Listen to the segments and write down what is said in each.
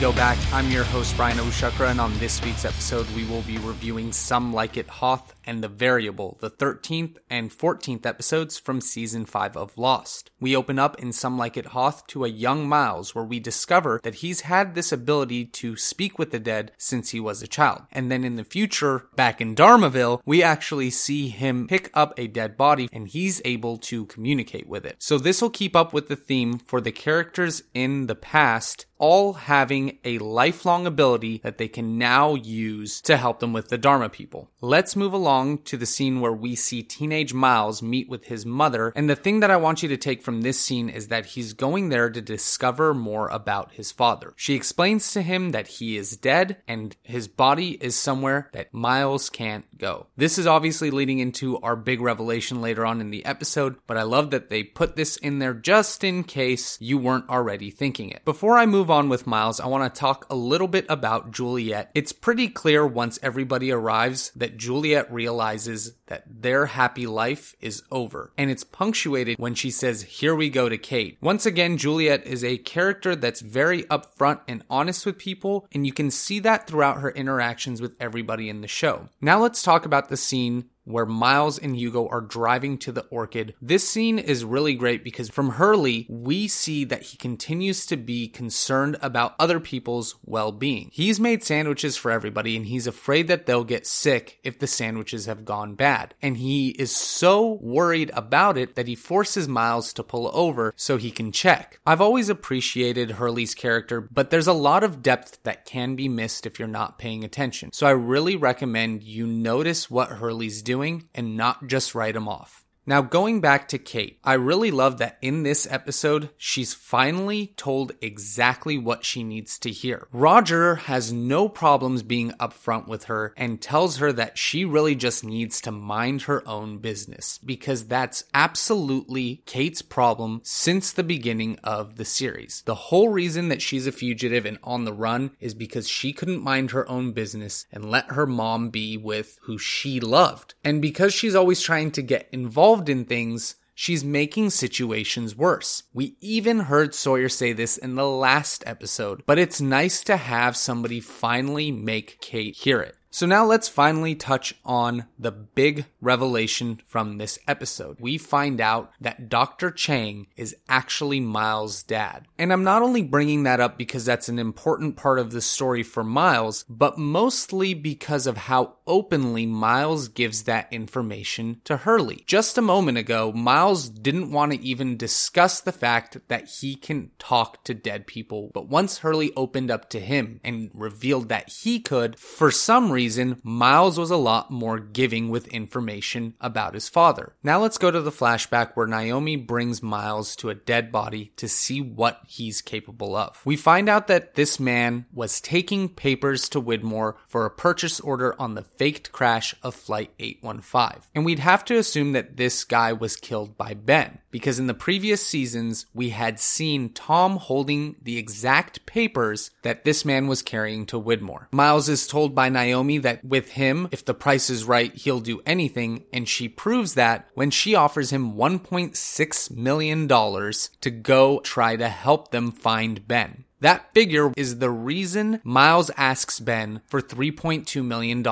back. I'm your host, Bryan Abou Chacra, and on this week's episode, we will be reviewing Some Like It Hoth and The Variable, the 13th and 14th episodes from season 5 of Lost. We open up in Some Like It Hoth to a young Miles, where we discover that he's had this ability to speak with the dead since he was a child. And then in the future, back in Dharmaville, we actually see him pick up a dead body and he's able to communicate with it. So this will keep up with the theme for the characters in the past all having a lifelong ability that they can now use to help them with the Dharma people. Let's move along to the scene where we see teenage Miles meet with his mother. And the thing that I want you to take from this scene is that he's going there to discover more about his father. She explains to him that he is dead and his body is somewhere that Miles can't go. This is obviously leading into our big revelation later on in the episode, but I love that they put this in there just in case you weren't already thinking it. Before I move on with Miles, I want to talk a little bit about Juliet. It's pretty clear once everybody arrives that Juliet realizes that their happy life is over. And it's punctuated when she says, Here we go to Kate. Once again, Juliet is a character that's very upfront and honest with people, and you can see that throughout her interactions with everybody in the show. Now let's talk about the scene where Miles and Hugo are driving to the Orchid. This scene is really great because from Hurley, we see that he continues to be concerned about other people's well being. He's made sandwiches for everybody and he's afraid that they'll get sick if the sandwiches have gone bad. And he is so worried about it that he forces Miles to pull over so he can check. I've always appreciated Hurley's character, but there's a lot of depth that can be missed if you're not paying attention. So I really recommend you notice what Hurley's doing doing and not just write them off. Now, going back to Kate, I really love that in this episode, she's finally told exactly what she needs to hear. Roger has no problems being upfront with her and tells her that she really just needs to mind her own business because that's absolutely Kate's problem since the beginning of the series. The whole reason that she's a fugitive and on the run is because she couldn't mind her own business and let her mom be with who she loved. And because she's always trying to get involved involved in things, she's making situations worse. We even heard Sawyer say this in the last episode, but it's nice to have somebody finally make Kate hear it. So now let's finally touch on the big revelation from this episode. We find out that Dr. Chang is actually Miles' dad. And I'm not only bringing that up because that's an important part of the story for Miles, but mostly because of how openly Miles gives that information to Hurley. Just a moment ago, Miles didn't want to even discuss the fact that he can talk to dead people, but once Hurley opened up to him and revealed that he could, for some reason, reason, Miles was a lot more giving with information about his father. Now let's go to the flashback where Naomi brings Miles to a dead body to see what he's capable of. We find out that this man was taking papers to Widmore for a purchase order on the faked crash of Flight 815. And we'd have to assume that this guy was killed by Ben, because in the previous seasons, we had seen Tom holding the exact papers that this man was carrying to Widmore. Miles is told by Naomi that with him, if the price is right, he'll do anything. And she proves that when she offers him $1.6 million to go try to help them find Ben. That figure is the reason Miles asks Ben for $3.2 million.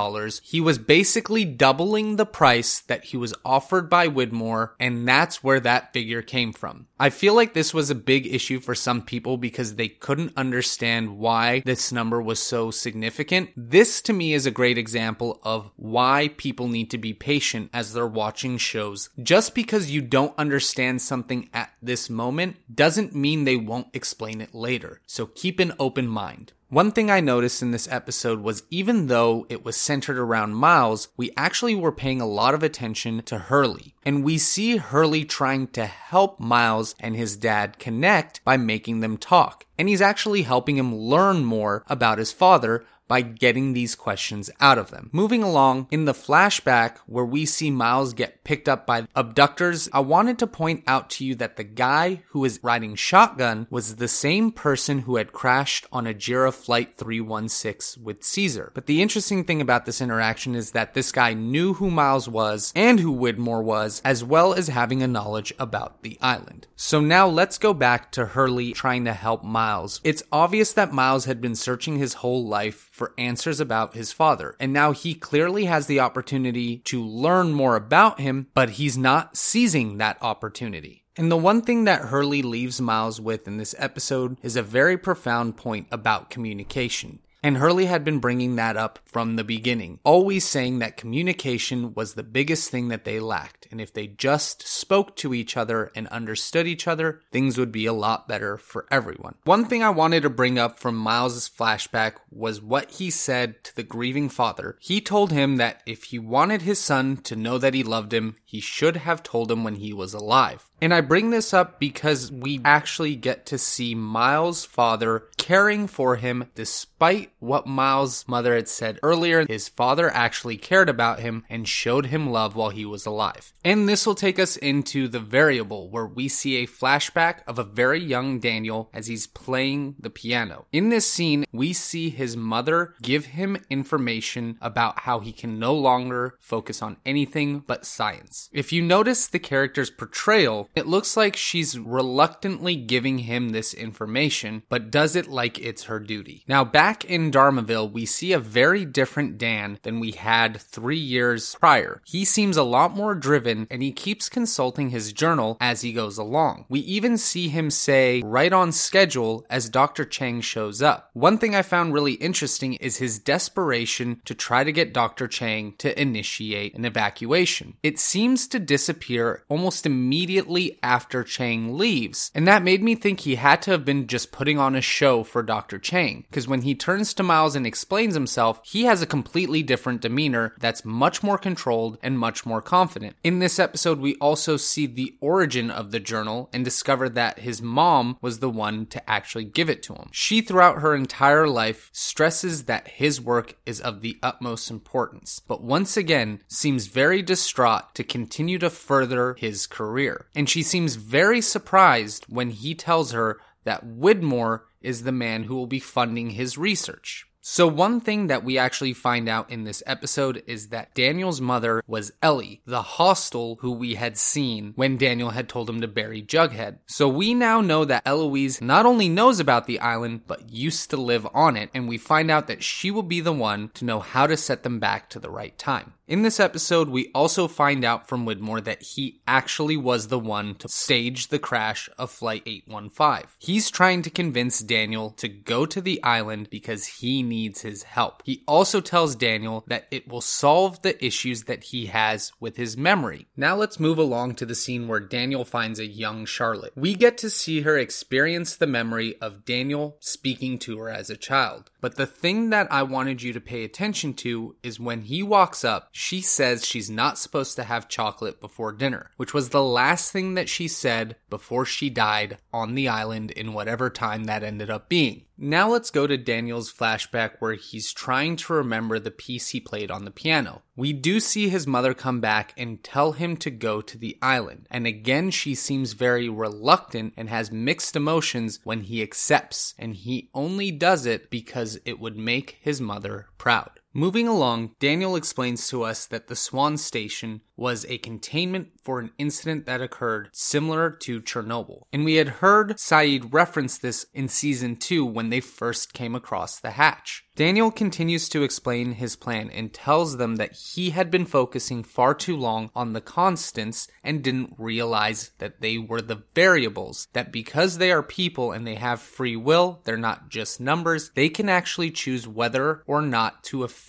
He was basically doubling the price that he was offered by Widmore, and that's where that figure came from. I feel like this was a big issue for some people because they couldn't understand why this number was so significant. This to me is a great example of why people need to be patient as they're watching shows. Just because you don't understand something at this moment doesn't mean they won't explain it later. So so keep an open mind. One thing I noticed in this episode was even though it was centered around Miles, we actually were paying a lot of attention to Hurley. And we see Hurley trying to help Miles and his dad connect by making them talk. And he's actually helping him learn more about his father by getting these questions out of them. Moving along, in the flashback where we see Miles get picked up by abductors, I wanted to point out to you that the guy who was riding shotgun was the same person who had crashed on Ajira Flight 316 with Caesar. But the interesting thing about this interaction is that this guy knew who Miles was and who Widmore was, as well as having a knowledge about the island. So now let's go back to Hurley trying to help Miles. It's obvious that Miles had been searching his whole life for answers about his father, and now he clearly has the opportunity to learn more about him, but he's not seizing that opportunity. And the one thing that Hurley leaves Miles with in this episode is a very profound point about communication. And Hurley had been bringing that up from the beginning, always saying that communication was the biggest thing that they lacked. And if they just spoke to each other and understood each other, things would be a lot better for everyone. One thing I wanted to bring up from Miles' flashback was what he said to the grieving father. He told him that if he wanted his son to know that he loved him, he should have told him when he was alive. And I bring this up because we actually get to see Miles' father caring for him despite what Miles' mother had said earlier. His father actually cared about him and showed him love while he was alive. And this will take us into the variable where we see a flashback of a very young Daniel as he's playing the piano. In this scene, we see his mother give him information about how he can no longer focus on anything but science. If you notice the character's portrayal, it looks like she's reluctantly giving him this information, but does it like it's her duty. Now, back in Dharmaville, we see a very different Dan than we had three years prior. He seems a lot more driven and he keeps consulting his journal as he goes along. We even see him say right on schedule as Dr. Chang shows up. One thing I found really interesting is his desperation to try to get Dr. Chang to initiate an evacuation. It seems to disappear almost immediately after Chang leaves. And that made me think he had to have been just putting on a show for Dr. Chang. Because when he turns to Miles and explains himself, he has a completely different demeanor that's much more controlled and much more confident. In this episode, we also see the origin of the journal and discover that his mom was the one to actually give it to him. She, throughout her entire life, stresses that his work is of the utmost importance, but once again seems very distraught to continue to further his career. And she seems very surprised when he tells her that Widmore is the man who will be funding his research. So, one thing that we actually find out in this episode is that Daniel's mother was Ellie, the hostile who we had seen when Daniel had told him to bury Jughead. So, we now know that Eloise not only knows about the island, but used to live on it, and we find out that she will be the one to know how to set them back to the right time. In this episode, we also find out from Widmore that he actually was the one to stage the crash of Flight 815. He's trying to convince Daniel to go to the island because he needs his help. He also tells Daniel that it will solve the issues that he has with his memory. Now let's move along to the scene where Daniel finds a young Charlotte. We get to see her experience the memory of Daniel speaking to her as a child. But the thing that I wanted you to pay attention to is when he walks up, she says she's not supposed to have chocolate before dinner, which was the last thing that she said before she died on the island in whatever time that ended up being. Now let's go to Daniel's flashback where he's trying to remember the piece he played on the piano. We do see his mother come back and tell him to go to the island, and again she seems very reluctant and has mixed emotions when he accepts, and he only does it because it would make his mother proud. Moving along, Daniel explains to us that the Swan Station was a containment for an incident that occurred similar to Chernobyl. And we had heard Sayid reference this in season 2 when they first came across the hatch. Daniel continues to explain his plan and tells them that he had been focusing far too long on the constants and didn't realize that they were the variables. That because they are people and they have free will, they're not just numbers, they can actually choose whether or not to affect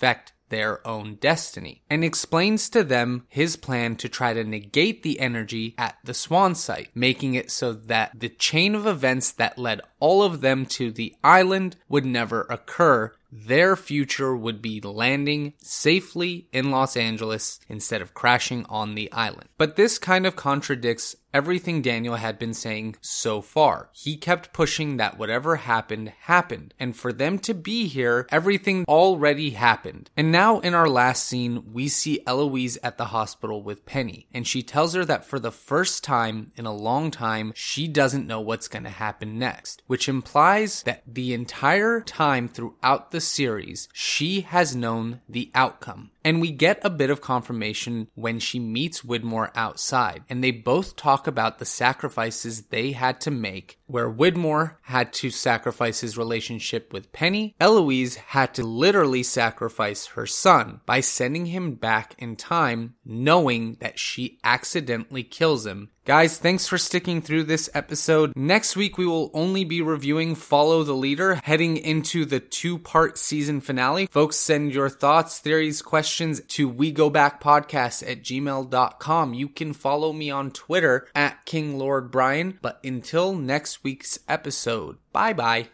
their own destiny and explains to them his plan to try to negate the energy at the swan site, making it so that the chain of events that led all of them to the island would never occur their future would be landing safely in Los Angeles instead of crashing on the island. But this kind of contradicts everything Daniel had been saying so far. He kept pushing that whatever happened, happened. And for them to be here, everything already happened. And now in our last scene, we see Eloise at the hospital with Penny. And she tells her that for the first time in a long time, she doesn't know what's going to happen next. Which implies that the entire time throughout the series, she has known the outcome. And we get a bit of confirmation when she meets Widmore outside, and they both talk about the sacrifices they had to make, where Widmore had to sacrifice his relationship with Penny. Eloise had to literally sacrifice her son by sending him back in time, knowing that she accidentally kills him Guys, thanks for sticking through this episode. Next week, we will only be reviewing Follow the Leader, heading into the two part season finale. Folks, send your thoughts, theories, questions to we go back podcast at gmail.com. You can follow me on Twitter at King Lord Brian. But until next week's episode, bye bye.